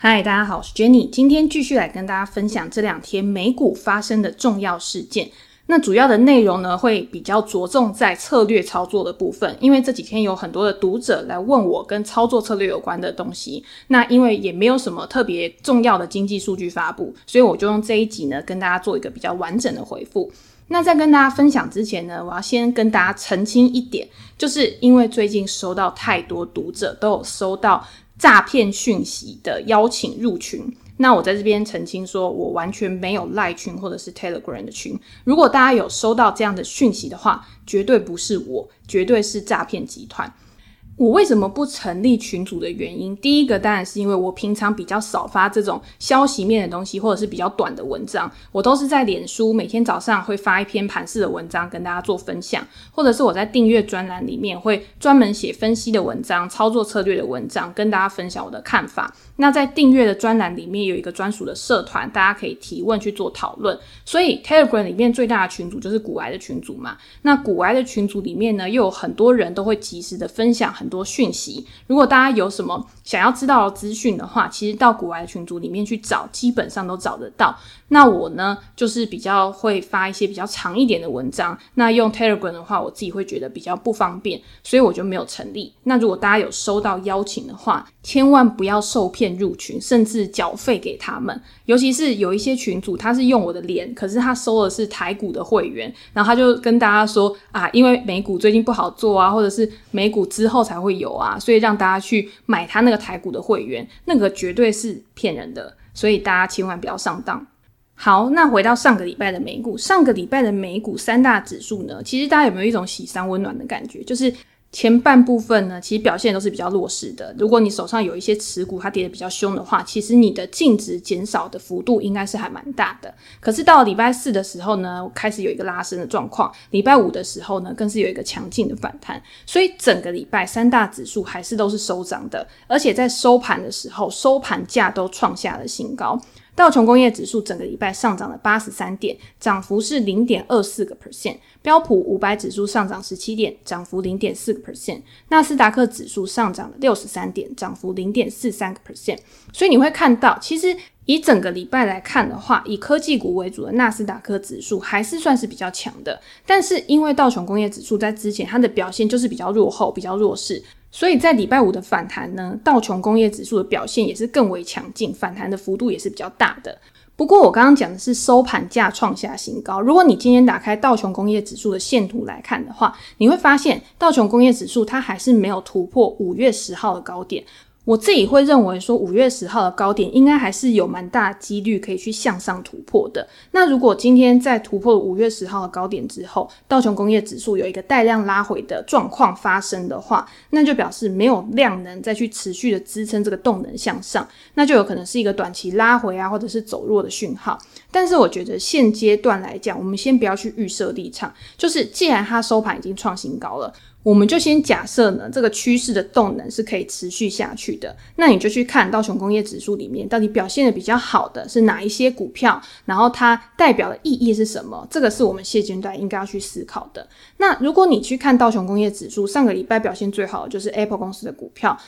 嗨，大家好，我是 Jenny，今天继续来跟大家分享这两天美股发生的重要事件。那主要的内容呢，会比较着重在策略操作的部分，因为这几天有很多的读者来问我跟操作策略有关的东西。那因为也没有什么特别重要的经济数据发布，所以我就用这一集呢，跟大家做一个比较完整的回复。那在跟大家分享之前呢，我要先跟大家澄清一点，就是因为最近收到太多读者都有收到。诈骗讯息的邀请入群，那我在这边澄清说，我完全没有赖群或者是 Telegram 的群。如果大家有收到这样的讯息的话，绝对不是我，绝对是诈骗集团。我为什么不成立群组的原因，第一个当然是因为我平常比较少发这种消息面的东西，或者是比较短的文章，我都是在脸书每天早上会发一篇盘势的文章跟大家做分享，或者是我在订阅专栏里面会专门写分析的文章、操作策略的文章，跟大家分享我的看法。那在订阅的专栏里面有一个专属的社团，大家可以提问去做讨论。所以 Telegram 里面最大的群组就是股癌的群组嘛。那股癌的群组里面呢，又有很多人都会及时的分享很多讯息。如果大家有什么想要知道的资讯的话，其实到股癌的群组里面去找，基本上都找得到。那我呢，就是比较会发一些比较长一点的文章。那用 Telegram 的话，我自己会觉得比较不方便，所以我就没有成立。那如果大家有收到邀请的话，千万不要受骗入群，甚至缴费给他们。尤其是有一些群组，他是用我的脸，可是他收的是台股的会员，然后他就跟大家说啊，因为美股最近不好做啊，或者是美股之后才会有啊，所以让大家去买他那个台股的会员，那个绝对是骗人的，所以大家千万不要上当。好，那回到上个礼拜的美股，上个礼拜的美股三大指数呢，其实大家有没有一种喜三温暖的感觉？就是前半部分呢，其实表现都是比较弱势的。如果你手上有一些持股，它跌得比较凶的话，其实你的净值减少的幅度应该是还蛮大的。可是到礼拜四的时候呢，开始有一个拉升的状况；礼拜五的时候呢，更是有一个强劲的反弹。所以整个礼拜三大指数还是都是收涨的，而且在收盘的时候，收盘价都创下了新高。道琼工业指数整个礼拜上涨了八十三点，涨幅是零点二四个 percent。标普五百指数上涨十七点，涨幅零点四个 percent。纳斯达克指数上涨了六十三点，涨幅零点四三个 percent。所以你会看到，其实以整个礼拜来看的话，以科技股为主的纳斯达克指数还是算是比较强的。但是因为道琼工业指数在之前它的表现就是比较落后、比较弱势。所以在礼拜五的反弹呢，道琼工业指数的表现也是更为强劲，反弹的幅度也是比较大的。不过我刚刚讲的是收盘价创下新高。如果你今天打开道琼工业指数的线图来看的话，你会发现道琼工业指数它还是没有突破五月十号的高点。我自己会认为说，五月十号的高点应该还是有蛮大几率可以去向上突破的。那如果今天在突破五月十号的高点之后，道琼工业指数有一个带量拉回的状况发生的话，那就表示没有量能再去持续的支撑这个动能向上，那就有可能是一个短期拉回啊，或者是走弱的讯号。但是我觉得现阶段来讲，我们先不要去预设立场，就是既然它收盘已经创新高了。我们就先假设呢，这个趋势的动能是可以持续下去的。那你就去看道琼工业指数里面到底表现的比较好的是哪一些股票，然后它代表的意义是什么？这个是我们现阶段应该要去思考的。那如果你去看道琼工业指数，上个礼拜表现最好的就是 Apple 公司的股票。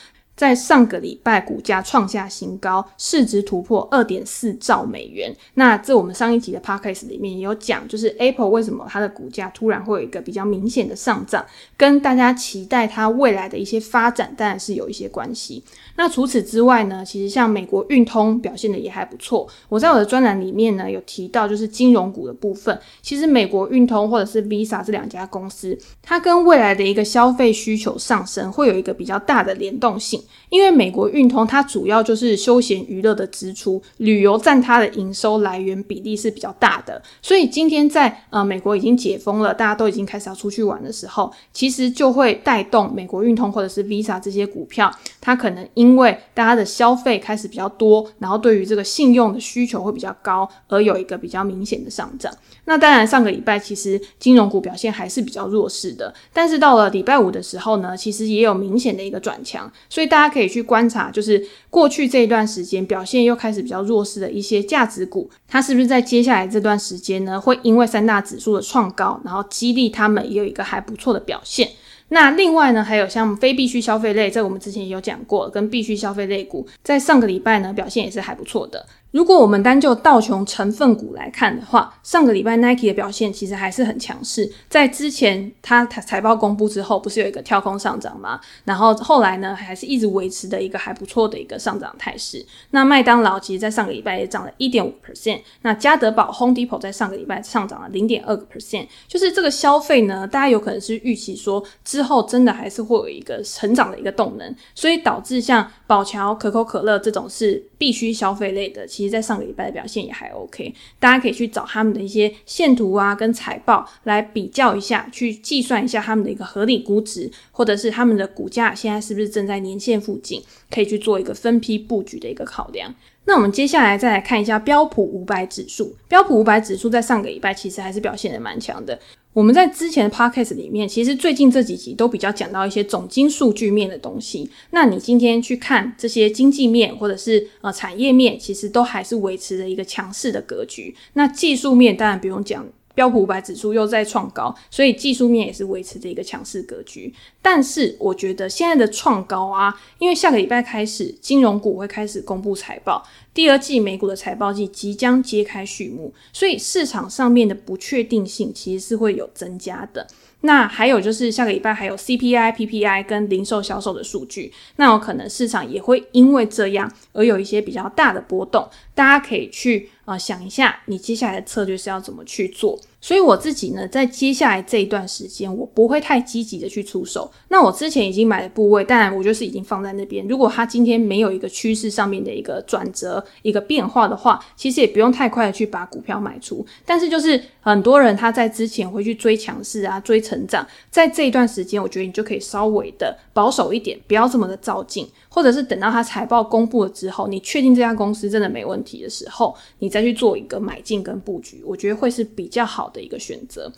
在上个礼拜，股价创下新高，市值突破二点四兆美元。那这我们上一集的 podcast 里面也有讲，就是 Apple 为什么它的股价突然会有一个比较明显的上涨，跟大家期待它未来的一些发展，当然是有一些关系。那除此之外呢，其实像美国运通表现的也还不错。我在我的专栏里面呢有提到，就是金融股的部分，其实美国运通或者是 Visa 这两家公司，它跟未来的一个消费需求上升会有一个比较大的联动性。因为美国运通它主要就是休闲娱乐的支出，旅游占它的营收来源比例是比较大的，所以今天在呃美国已经解封了，大家都已经开始要出去玩的时候，其实就会带动美国运通或者是 Visa 这些股票，它可能因为大家的消费开始比较多，然后对于这个信用的需求会比较高，而有一个比较明显的上涨。那当然上个礼拜其实金融股表现还是比较弱势的，但是到了礼拜五的时候呢，其实也有明显的一个转强，所以大家可以。去观察，就是过去这一段时间表现又开始比较弱势的一些价值股，它是不是在接下来这段时间呢，会因为三大指数的创高，然后激励他们也有一个还不错的表现。那另外呢，还有像非必需消费类，在我们之前也有讲过，跟必需消费类股，在上个礼拜呢表现也是还不错的。如果我们单就道琼成分股来看的话，上个礼拜 Nike 的表现其实还是很强势。在之前它它财报公布之后，不是有一个跳空上涨吗？然后后来呢，还是一直维持的一个还不错的一个上涨态势。那麦当劳其实在上个礼拜也涨了一点五 percent。那家得宝 Home Depot 在上个礼拜上涨了零点二个 percent。就是这个消费呢，大家有可能是预期说之后真的还是会有一个成长的一个动能，所以导致像宝侨、可口可乐这种是必须消费类的。其其实，在上个礼拜的表现也还 OK，大家可以去找他们的一些线图啊，跟财报来比较一下，去计算一下他们的一个合理估值，或者是他们的股价现在是不是正在年线附近，可以去做一个分批布局的一个考量。那我们接下来再来看一下标普五百指数，标普五百指数在上个礼拜其实还是表现的蛮强的。我们在之前的 podcast 里面，其实最近这几集都比较讲到一些总经数据面的东西。那你今天去看这些经济面或者是呃产业面，其实都还是维持着一个强势的格局。那技术面当然不用讲。标普五百指数又在创高，所以技术面也是维持着一个强势格局。但是我觉得现在的创高啊，因为下个礼拜开始，金融股会开始公布财报，第二季美股的财报季即将揭开序幕，所以市场上面的不确定性其实是会有增加的。那还有就是下个礼拜还有 CPI、PPI 跟零售销售的数据，那有可能市场也会因为这样而有一些比较大的波动，大家可以去啊、想一下，你接下来的策略是要怎么去做。所以我自己呢，在接下来这一段时间，我不会太积极的去出手。那我之前已经买的部位，当然我就是已经放在那边。如果它今天没有一个趋势上面的一个转折、一个变化的话，其实也不用太快的去把股票卖出。但是就是很多人他在之前会去追强势啊、追成长，在这一段时间，我觉得你就可以稍微的保守一点，不要这么的照进。或者是等到它财报公布了之后，你确定这家公司真的没问题的时候，你再去做一个买进跟布局，我觉得会是比较好的一个选择。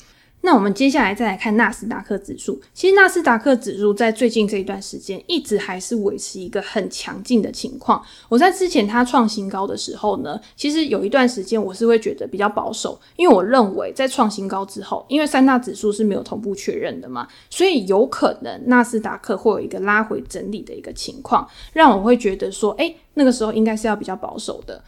那我们接下来再来看纳斯达克指数。其实纳斯达克指数在最近这一段时间，一直还是维持一个很强劲的情况。我在之前它创新高的时候呢，其实有一段时间我是会觉得比较保守，因为我认为在创新高之后，因为三大指数是没有同步确认的嘛，所以有可能纳斯达克会有一个拉回整理的一个情况，让我会觉得说，诶，那个时候应该是要比较保守的。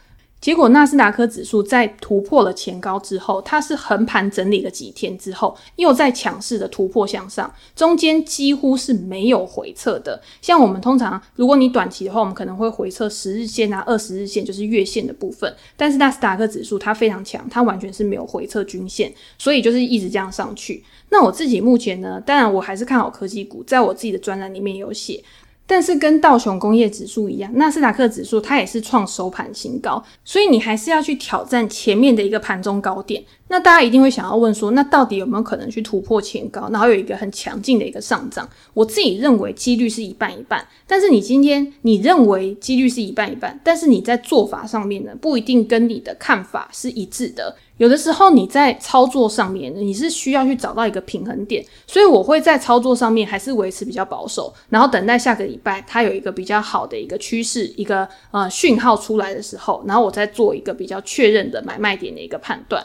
结果，纳斯达克指数在突破了前高之后，它是横盘整理了几天之后，又在强势的突破向上，中间几乎是没有回撤的。像我们通常，如果你短期的话，我们可能会回撤十日线啊、二十日线，就是月线的部分。但是纳斯达克指数它非常强，它完全是没有回撤均线，所以就是一直这样上去。那我自己目前呢，当然我还是看好科技股，在我自己的专栏里面有写。但是跟道琼工业指数一样，纳斯达克指数它也是创收盘新高，所以你还是要去挑战前面的一个盘中高点。那大家一定会想要问说，那到底有没有可能去突破前高，然后有一个很强劲的一个上涨？我自己认为几率是一半一半。但是你今天你认为几率是一半一半，但是你在做法上面呢，不一定跟你的看法是一致的。有的时候你在操作上面，你是需要去找到一个平衡点，所以我会在操作上面还是维持比较保守，然后等待下个礼拜它有一个比较好的一个趋势，一个呃讯号出来的时候，然后我再做一个比较确认的买卖点的一个判断。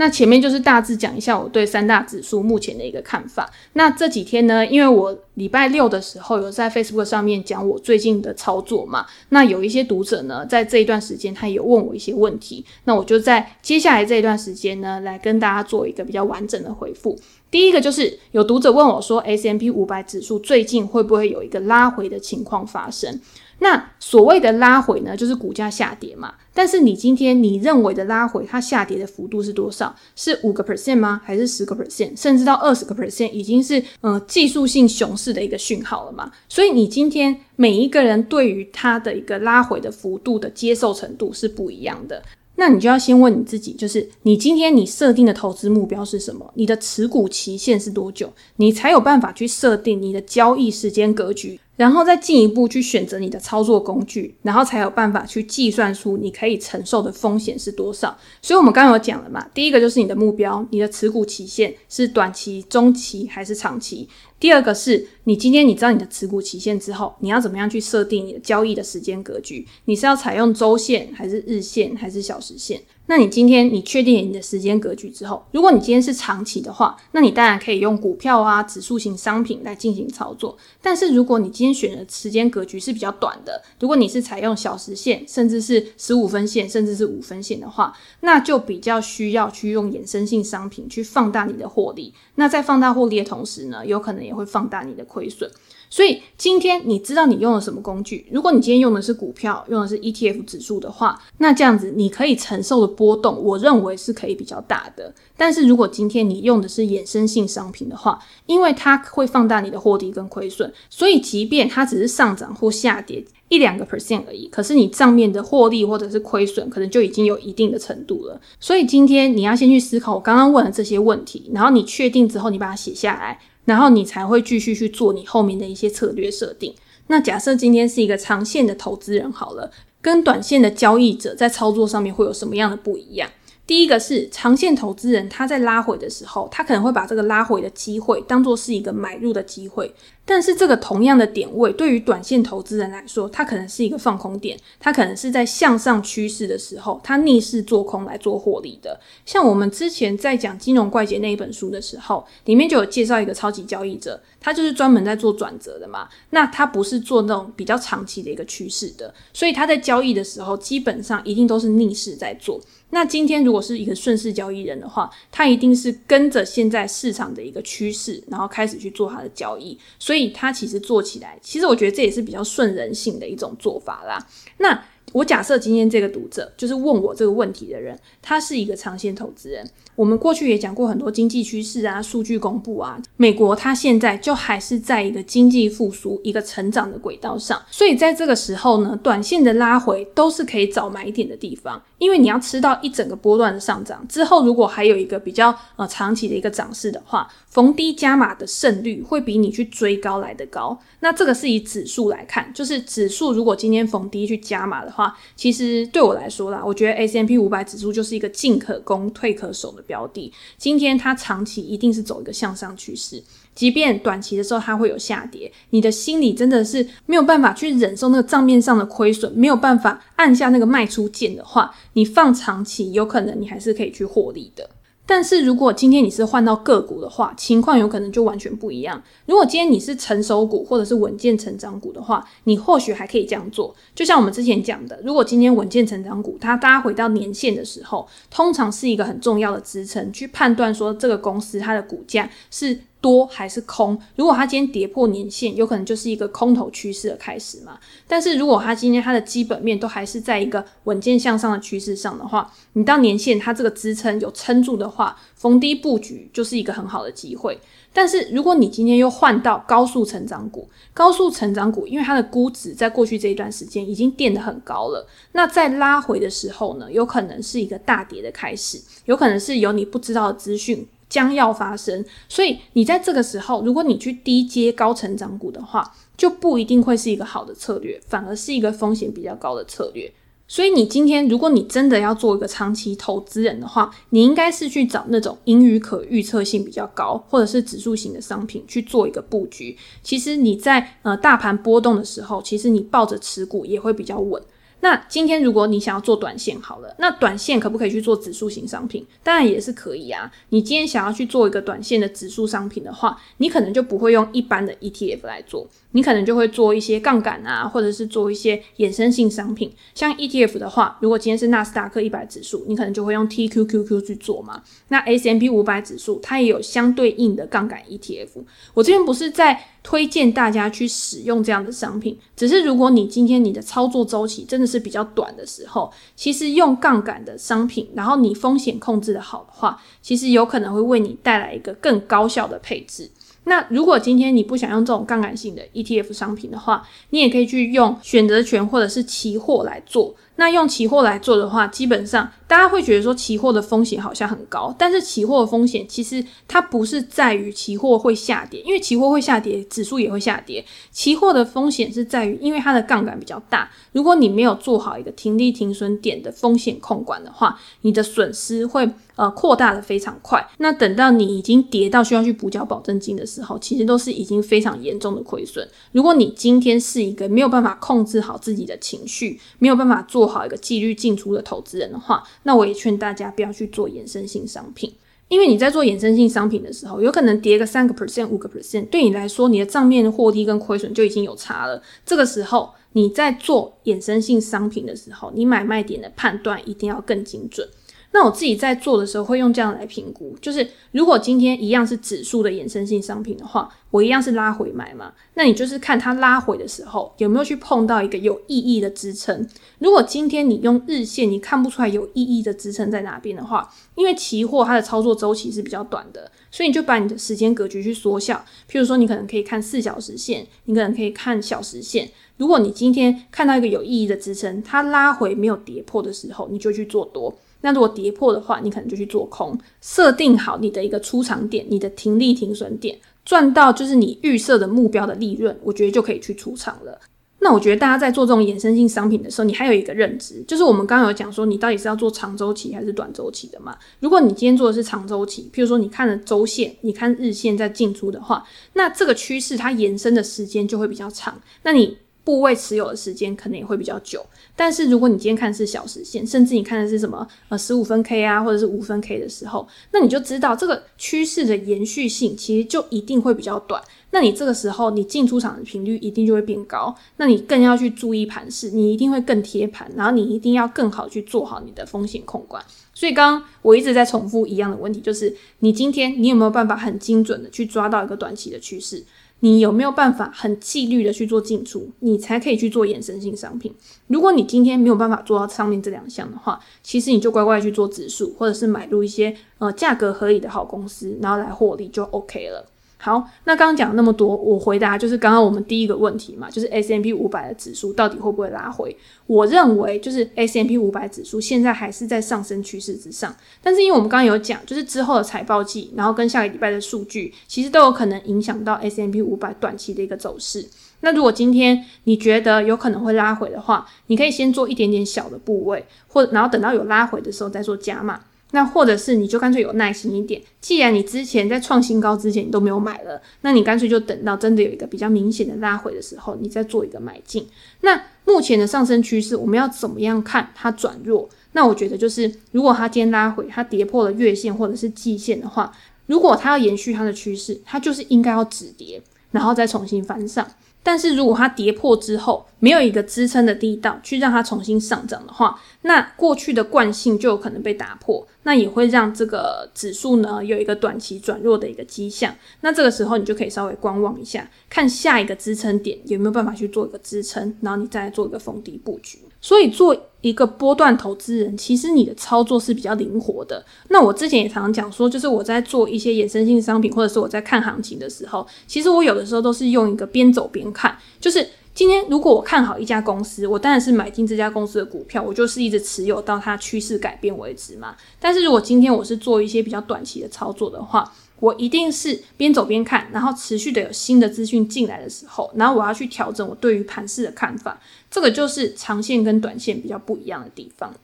那前面就是大致讲一下我对三大指数目前的一个看法。那这几天呢，因为我礼拜六的时候有在 Facebook 上面讲我最近的操作嘛，那有一些读者呢，在这一段时间他有问我一些问题，那我就在接下来这一段时间呢，来跟大家做一个比较完整的回复。第一个就是有读者问我说，S&P 500指数最近会不会有一个拉回的情况发生？那所谓的拉回呢，就是股价下跌嘛。但是你今天你认为的拉回，它下跌的幅度是多少？是五个 percent 吗？还是十个 percent？甚至到二十个 percent，已经是呃技术性熊市的一个讯号了嘛？所以你今天每一个人对于它的一个拉回的幅度的接受程度是不一样的。那你就要先问你自己，就是你今天你设定的投资目标是什么？你的持股期限是多久？你才有办法去设定你的交易时间格局。然后再进一步去选择你的操作工具，然后才有办法去计算出你可以承受的风险是多少。所以，我们刚刚有讲了嘛，第一个就是你的目标，你的持股期限是短期、中期还是长期？第二个是你今天你知道你的持股期限之后，你要怎么样去设定你的交易的时间格局？你是要采用周线还是日线还是小时线？那你今天你确定你的时间格局之后，如果你今天是长期的话，那你当然可以用股票啊、指数型商品来进行操作。但是如果你今天选的时间格局是比较短的，如果你是采用小时线，甚至是十五分线，甚至是五分线的话，那就比较需要去用衍生性商品去放大你的获利。那在放大获利的同时呢，有可能也会放大你的亏损。所以今天你知道你用了什么工具？如果你今天用的是股票，用的是 ETF 指数的话，那这样子你可以承受的波动，我认为是可以比较大的。但是如果今天你用的是衍生性商品的话，因为它会放大你的获利跟亏损，所以即便它只是上涨或下跌一两个 percent 而已，可是你账面的获利或者是亏损，可能就已经有一定的程度了。所以今天你要先去思考我刚刚问的这些问题，然后你确定之后，你把它写下来。然后你才会继续去做你后面的一些策略设定。那假设今天是一个长线的投资人好了，跟短线的交易者在操作上面会有什么样的不一样？第一个是长线投资人，他在拉回的时候，他可能会把这个拉回的机会当做是一个买入的机会。但是这个同样的点位，对于短线投资人来说，它可能是一个放空点，它可能是在向上趋势的时候，它逆势做空来做获利的。像我们之前在讲《金融怪杰》那一本书的时候，里面就有介绍一个超级交易者，他就是专门在做转折的嘛。那他不是做那种比较长期的一个趋势的，所以他在交易的时候，基本上一定都是逆势在做。那今天如果是一个顺势交易人的话，他一定是跟着现在市场的一个趋势，然后开始去做他的交易，所以。所以他其实做起来，其实我觉得这也是比较顺人性的一种做法啦。那我假设今天这个读者就是问我这个问题的人，他是一个长线投资人。我们过去也讲过很多经济趋势啊，数据公布啊，美国它现在就还是在一个经济复苏、一个成长的轨道上。所以在这个时候呢，短线的拉回都是可以找买点的地方，因为你要吃到一整个波段的上涨之后，如果还有一个比较呃长期的一个涨势的话，逢低加码的胜率会比你去追高来得高。那这个是以指数来看，就是指数如果今天逢低去加码的话，其实对我来说啦，我觉得 S M P 五百指数就是一个进可攻、退可守的标的。今天它长期一定是走一个向上趋势，即便短期的时候它会有下跌，你的心里真的是没有办法去忍受那个账面上的亏损，没有办法按下那个卖出键的话，你放长期，有可能你还是可以去获利的。但是如果今天你是换到个股的话，情况有可能就完全不一样。如果今天你是成熟股或者是稳健成长股的话，你或许还可以这样做。就像我们之前讲的，如果今天稳健成长股它搭回到年线的时候，通常是一个很重要的支撑，去判断说这个公司它的股价是多还是空？如果它今天跌破年线，有可能就是一个空头趋势的开始嘛。但是如果它今天它的基本面都还是在一个稳健向上的趋势上的话，你到年线它这个支撑有撑住的话，逢低布局就是一个很好的机会。但是如果你今天又换到高速成长股，高速成长股因为它的估值在过去这一段时间已经垫得很高了，那在拉回的时候呢，有可能是一个大跌的开始，有可能是有你不知道的资讯。将要发生，所以你在这个时候，如果你去低阶高成长股的话，就不一定会是一个好的策略，反而是一个风险比较高的策略。所以你今天，如果你真的要做一个长期投资人的话，你应该是去找那种盈余可预测性比较高，或者是指数型的商品去做一个布局。其实你在呃大盘波动的时候，其实你抱着持股也会比较稳。那今天如果你想要做短线好了，那短线可不可以去做指数型商品？当然也是可以啊。你今天想要去做一个短线的指数商品的话，你可能就不会用一般的 ETF 来做。你可能就会做一些杠杆啊，或者是做一些衍生性商品。像 ETF 的话，如果今天是纳斯达克一百指数，你可能就会用 TQQQ 去做嘛。那 S&P 五百指数它也有相对应的杠杆 ETF。我这边不是在推荐大家去使用这样的商品，只是如果你今天你的操作周期真的是比较短的时候，其实用杠杆的商品，然后你风险控制的好的话，其实有可能会为你带来一个更高效的配置。那如果今天你不想用这种杠杆性的 ETF 商品的话，你也可以去用选择权或者是期货来做。那用期货来做的话，基本上大家会觉得说期货的风险好像很高，但是期货的风险其实它不是在于期货会下跌，因为期货会下跌，指数也会下跌。期货的风险是在于，因为它的杠杆比较大，如果你没有做好一个停利停损点的风险控管的话，你的损失会呃扩大的非常快。那等到你已经跌到需要去补缴保证金的时候，其实都是已经非常严重的亏损。如果你今天是一个没有办法控制好自己的情绪，没有办法做好一个纪律进出的投资人的话，那我也劝大家不要去做衍生性商品。因为你在做衍生性商品的时候，有可能跌个三个 percent、五个 percent，对你来说，你的账面获利跟亏损就已经有差了。这个时候，你在做衍生性商品的时候，你买卖点的判断一定要更精准。那我自己在做的时候会用这样来评估，就是如果今天一样是指数的衍生性商品的话，我一样是拉回买嘛，那你就是看它拉回的时候有没有去碰到一个有意义的支撑。如果今天你用日线，你看不出来有意义的支撑在哪边的话，因为期货它的操作周期是比较短的，所以你就把你的时间格局去缩小。譬如说，你可能可以看四小时线，你可能可以看小时线。如果你今天看到一个有意义的支撑，它拉回没有跌破的时候，你就去做多。那如果跌破的话，你可能就去做空，设定好你的一个出场点，你的停利停损点，赚到就是你预设的目标的利润，我觉得就可以去出场了。那我觉得大家在做这种衍生性商品的时候，你还有一个认知，就是我们刚刚有讲说，你到底是要做长周期还是短周期的嘛？如果你今天做的是长周期，譬如说你看了周线，你看日线在进出的话，那这个趋势它延伸的时间就会比较长，那你部位持有的时间可能也会比较久。但是如果你今天看是小时线，甚至你看的是什么呃十五分 K 啊，或者是五分 K 的时候，那你就知道这个趋势的延续性其实就一定会比较短。那你这个时候你进出场的频率一定就会变高，那你更要去注意盘势，你一定会更贴盘，然后你一定要更好去做好你的风险控管。所以刚刚我一直在重复一样的问题，就是你今天你有没有办法很精准的去抓到一个短期的趋势？你有没有办法很纪律的去做进出，你才可以去做衍生性商品？如果你今天没有办法做到上面这两项的话，其实你就乖乖去做指数，或者是买入一些呃价格合理的好公司，然后来获利就 OK 了。好，那刚刚讲那么多，我回答就是刚刚我们第一个问题嘛，就是 S&P 500的指数到底会不会拉回？我认为就是 S&P 500指数现在还是在上升趋势之上，但是因为我们刚刚有讲，就是之后的财报季，然后跟下个礼拜的数据，其实都有可能影响到 S&P 500短期的一个走势。那如果今天你觉得有可能会拉回的话，你可以先做一点点小的部位，或然后等到有拉回的时候再做加码。那或者是你就干脆有耐心一点，既然你之前在创新高之前你都没有买了，那你干脆就等到真的有一个比较明显的拉回的时候，你再做一个买进。那目前的上升趋势，我们要怎么样看它转弱？那我觉得就是，如果它今天拉回，它跌破了月线或者是季线的话，如果它要延续它的趋势，它就是应该要止跌，然后再重新翻上。但是如果它跌破之后，没有一个支撑的力道去让它重新上涨的话，那过去的惯性就有可能被打破，那也会让这个指数呢有一个短期转弱的一个迹象。那这个时候你就可以稍微观望一下，看下一个支撑点有没有办法去做一个支撑，然后你再来做一个逢低布局。所以做一个波段投资人，其实你的操作是比较灵活的。那我之前也常常讲说，就是我在做一些衍生性商品，或者是我在看行情的时候，其实我有的时候都是用一个边走边看。就是今天如果我看好一家公司，我当然是买进这家公司的股票，我就是一直持有到它趋势改变为止嘛。但是如果今天我是做一些比较短期的操作的话，我一定是边走边看，然后持续的有新的资讯进来的时候，然后我要去调整我对于盘势的看法。这个就是长线跟短线比较不一样的地方。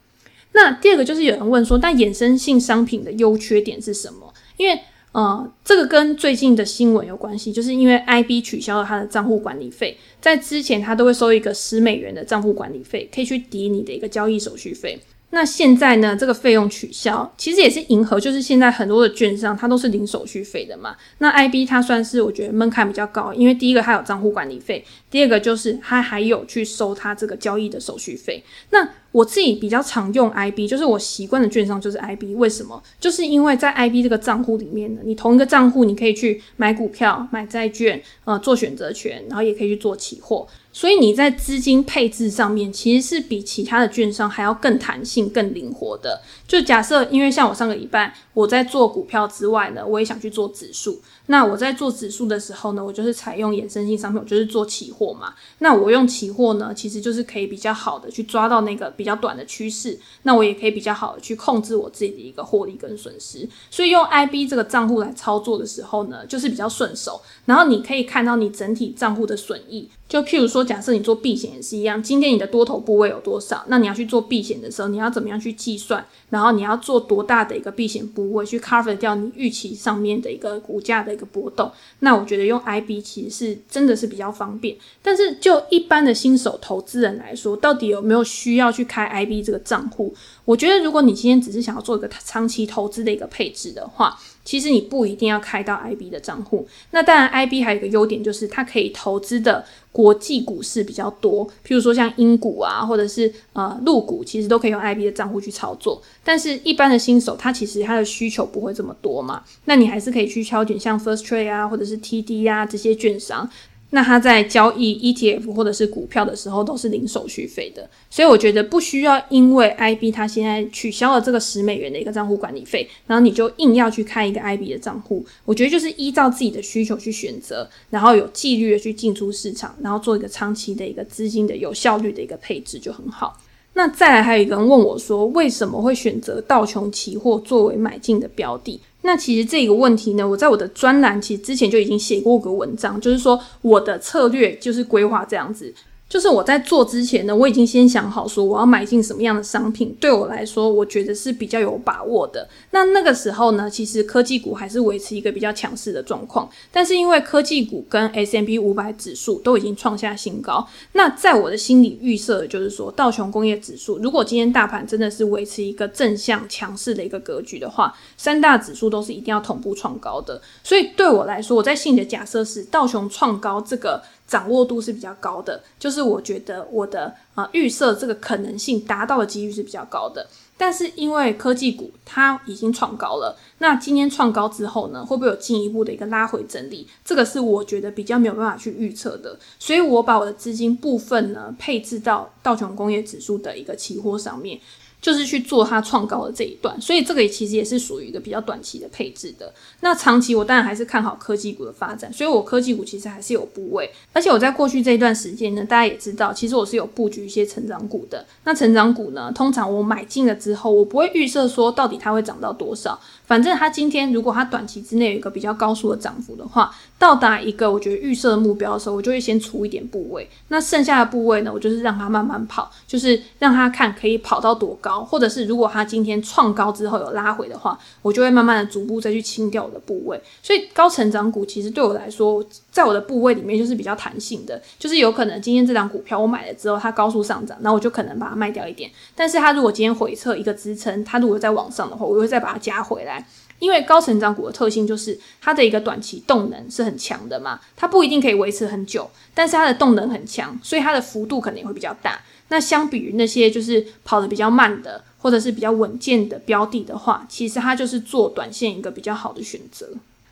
那第二个就是有人问说，但衍生性商品的优缺点是什么？因为呃，这个跟最近的新闻有关系，就是因为 IB 取消了他的账户管理费，在之前他都会收一个十美元的账户管理费，可以去抵你的一个交易手续费。那现在呢，这个费用取消，其实也是迎合，就是现在很多的券商它都是零手续费的嘛。那 IB 它算是我觉得门槛比较高，因为第一个它有账户管理费，第二个就是它还有去收它这个交易的手续费。那我自己比较常用 IB，就是我习惯的券商就是 IB。为什么？就是因为在 IB 这个账户里面呢，你同一个账户你可以去买股票、买债券，呃，做选择权，然后也可以去做期货。所以你在资金配置上面其实是比其他的券商还要更弹性、更灵活的。就假设，因为像我上个礼拜我在做股票之外呢，我也想去做指数。那我在做指数的时候呢，我就是采用衍生性商品，我就是做期货嘛。那我用期货呢，其实就是可以比较好的去抓到那个比较短的趋势，那我也可以比较好的去控制我自己的一个获利跟损失。所以用 IB 这个账户来操作的时候呢，就是比较顺手。然后你可以看到你整体账户的损益。就譬如说，假设你做避险也是一样，今天你的多头部位有多少？那你要去做避险的时候，你要怎么样去计算？然后你要做多大的一个避险部位去 cover 掉你预期上面的一个股价的一个波动？那我觉得用 IB 其实是真的是比较方便。但是就一般的新手投资人来说，到底有没有需要去开 IB 这个账户？我觉得如果你今天只是想要做一个长期投资的一个配置的话，其实你不一定要开到 IB 的账户。那当然，IB 还有一个优点就是它可以投资的国际股市比较多，譬如说像英股啊，或者是呃陆股，其实都可以用 IB 的账户去操作。但是，一般的新手他其实他的需求不会这么多嘛，那你还是可以去挑选像 First Trade 啊，或者是 TD 啊这些券商。那他在交易 ETF 或者是股票的时候都是零手续费的，所以我觉得不需要因为 IB 他现在取消了这个十美元的一个账户管理费，然后你就硬要去开一个 IB 的账户。我觉得就是依照自己的需求去选择，然后有纪律的去进出市场，然后做一个长期的一个资金的有效率的一个配置就很好。那再来还有一个人问我说，为什么会选择道琼期货作为买进的标的？那其实这个问题呢，我在我的专栏其实之前就已经写过个文章，就是说我的策略就是规划这样子。就是我在做之前呢，我已经先想好说我要买进什么样的商品，对我来说，我觉得是比较有把握的。那那个时候呢，其实科技股还是维持一个比较强势的状况。但是因为科技股跟 S&P 500指数都已经创下新高，那在我的心里预设的就是说，道琼工业指数如果今天大盘真的是维持一个正向强势的一个格局的话，三大指数都是一定要同步创高的。所以对我来说，我在心里的假设是道琼创高这个。掌握度是比较高的，就是我觉得我的呃预设这个可能性达到的几率是比较高的。但是因为科技股它已经创高了，那今天创高之后呢，会不会有进一步的一个拉回整理？这个是我觉得比较没有办法去预测的。所以我把我的资金部分呢配置到道琼工业指数的一个期货上面。就是去做它创高的这一段，所以这个也其实也是属于一个比较短期的配置的。那长期我当然还是看好科技股的发展，所以我科技股其实还是有部位。而且我在过去这一段时间呢，大家也知道，其实我是有布局一些成长股的。那成长股呢，通常我买进了之后，我不会预设说到底它会涨到多少。反正它今天如果它短期之内有一个比较高速的涨幅的话，到达一个我觉得预设的目标的时候，我就会先出一点部位。那剩下的部位呢，我就是让它慢慢跑，就是让它看可以跑到多高，高或者是如果它今天创高之后有拉回的话，我就会慢慢的逐步再去清掉我的部位。所以高成长股其实对我来说，在我的部位里面就是比较弹性的，就是有可能今天这档股票我买了之后它高速上涨，那我就可能把它卖掉一点。但是它如果今天回撤一个支撑，它如果再往上的话，我会再把它加回来。因为高成长股的特性就是它的一个短期动能是很强的嘛，它不一定可以维持很久，但是它的动能很强，所以它的幅度可能也会比较大。那相比于那些就是跑得比较慢的或者是比较稳健的标的的话，其实它就是做短线一个比较好的选择。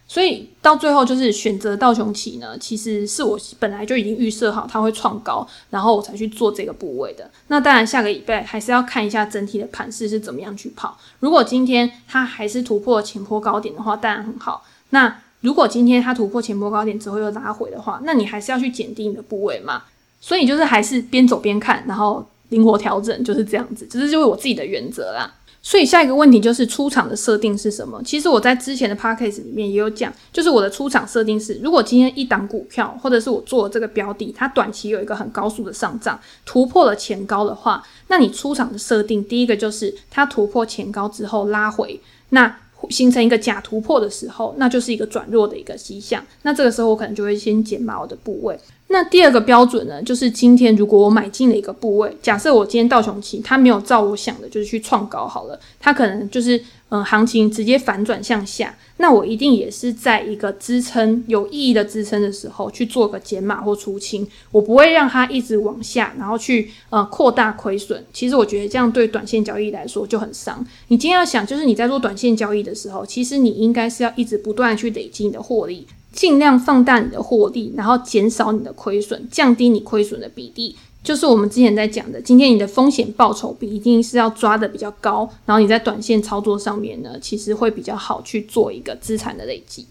所以到最后就是选择道琼期呢，其实是我本来就已经预设好它会创高，然后我才去做这个部位的。那当然下个礼拜还是要看一下整体的盘势是怎么样去跑。如果今天它还是突破前波高点的话，当然很好。那如果今天它突破前波高点之后又拉回的话，那你还是要去减低你的部位嘛。所以就是还是边走边看，然后灵活调整，就是这样子。这是就是我自己的原则啦。所以下一个问题就是出场的设定是什么？其实我在之前的 podcast 里面也有讲，就是我的出场设定是，如果今天一档股票或者是我做的这个标的，它短期有一个很高速的上涨，突破了前高的话，那你出场的设定第一个就是它突破前高之后拉回，那形成一个假突破的时候，那就是一个转弱的一个迹象。那这个时候我可能就会先减码我的部位。那第二个标准呢，就是今天如果我买进了一个部位，假设我今天道琼期它没有照我想的，就是去创高好了，它可能就是嗯行情直接反转向下，那我一定也是在一个支撑有意义的支撑的时候去做个减码或出清，我不会让它一直往下，然后去呃扩大亏损。其实我觉得这样对短线交易来说就很伤。你今天要想，就是你在做短线交易的时候，其实你应该是要一直不断去累积你的获利。尽量放大你的获利，然后减少你的亏损，降低你亏损的比例，就是我们之前在讲的。今天你的风险报酬比一定是要抓的比较高，然后你在短线操作上面呢，其实会比较好去做一个资产的累积。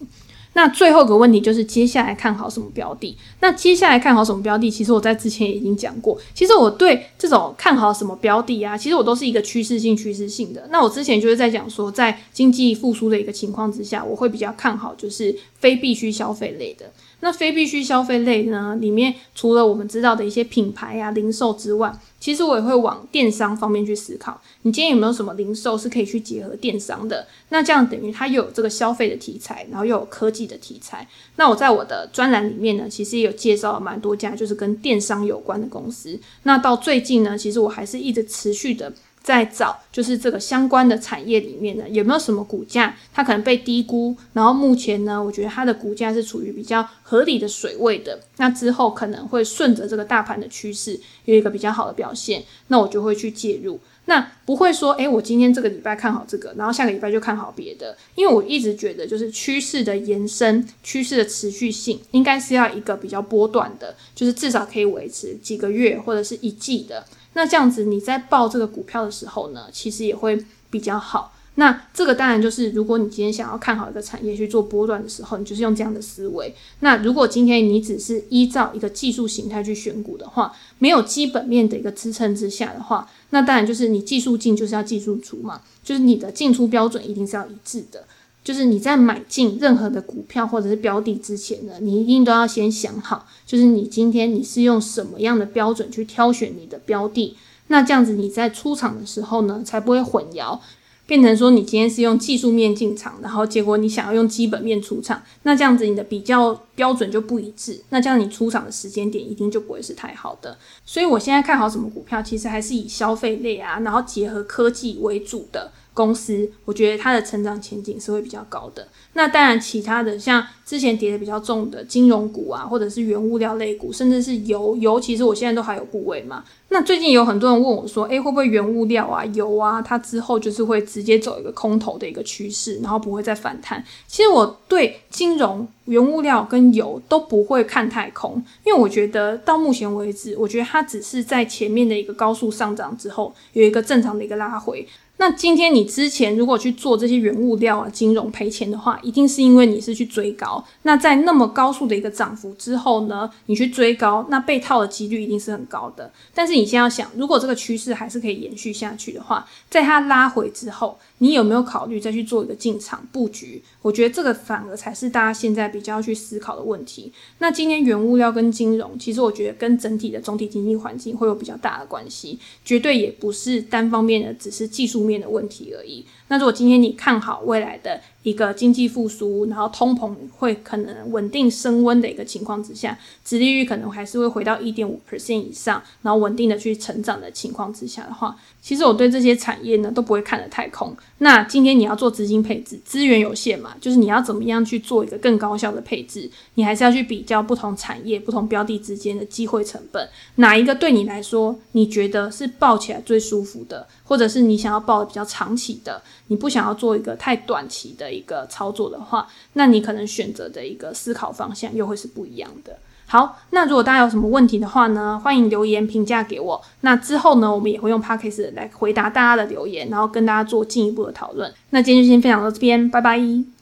那最后一个问题就是接下来看好什么标的？那接下来看好什么标的？其实我在之前已经讲过，其实我对这种看好什么标的啊，其实我都是一个趋势性、趋势性的。那我之前就是在讲说，在经济复苏的一个情况之下，我会比较看好就是非必需消费类的。那非必需消费类呢，里面除了我们知道的一些品牌啊、零售之外，其实我也会往电商方面去思考。你今天有没有什么零售是可以去结合电商的？那这样等于它又有这个消费的题材，然后又有科技的题材。那我在我的专栏里面呢，其实也有介绍了蛮多家就是跟电商有关的公司。那到最近呢，其实我还是一直持续的。在找就是这个相关的产业里面呢，有没有什么股价它可能被低估？然后目前呢，我觉得它的股价是处于比较合理的水位的。那之后可能会顺着这个大盘的趋势有一个比较好的表现，那我就会去介入。那不会说，诶，我今天这个礼拜看好这个，然后下个礼拜就看好别的。因为我一直觉得，就是趋势的延伸、趋势的持续性，应该是要一个比较波段的，就是至少可以维持几个月或者是一季的。那这样子，你在报这个股票的时候呢，其实也会比较好。那这个当然就是，如果你今天想要看好一个产业去做波段的时候，你就是用这样的思维。那如果今天你只是依照一个技术形态去选股的话，没有基本面的一个支撑之下的话，那当然就是你技术进就是要技术出嘛，就是你的进出标准一定是要一致的。就是你在买进任何的股票或者是标的之前呢，你一定都要先想好，就是你今天你是用什么样的标准去挑选你的标的，那这样子你在出场的时候呢，才不会混淆，变成说你今天是用技术面进场，然后结果你想要用基本面出场，那这样子你的比较标准就不一致，那这样你出场的时间点一定就不会是太好的。所以我现在看好什么股票，其实还是以消费类啊，然后结合科技为主的。公司，我觉得它的成长前景是会比较高的。那当然，其他的像之前跌得比较重的金融股啊，或者是原物料类股，甚至是油油，其实我现在都还有部位嘛。那最近有很多人问我说，诶，会不会原物料啊、油啊，它之后就是会直接走一个空头的一个趋势，然后不会再反弹？其实我对金融、原物料跟油都不会看太空，因为我觉得到目前为止，我觉得它只是在前面的一个高速上涨之后，有一个正常的一个拉回。那今天你之前如果去做这些原物料啊、金融赔钱的话，一定是因为你是去追高。那在那么高速的一个涨幅之后呢，你去追高，那被套的几率一定是很高的。但是你现在要想，如果这个趋势还是可以延续下去的话，在它拉回之后，你有没有考虑再去做一个进场布局？我觉得这个反而才是大家现在比较要去思考的问题。那今天原物料跟金融，其实我觉得跟整体的总体经济环境会有比较大的关系，绝对也不是单方面的，只是技术面的问题而已。那如果今天你看好未来的一个经济复苏，然后通膨会可能稳定升温的一个情况之下，殖利率可能还是会回到一点五 percent 以上，然后稳定的去成长的情况之下的话，其实我对这些产业呢都不会看得太空。那今天你要做资金配置，资源有限嘛，就是你要怎么样去做一个更高效的配置，你还是要去比较不同产业、不同标的之间的机会成本，哪一个对你来说你觉得是抱起来最舒服的，或者是你想要抱的比较长期的，你不想要做一个太短期的。一个操作的话，那你可能选择的一个思考方向又会是不一样的。好，那如果大家有什么问题的话呢，欢迎留言评价给我。那之后呢，我们也会用 Podcast 来回答大家的留言，然后跟大家做进一步的讨论。那今天就先分享到这边，拜拜。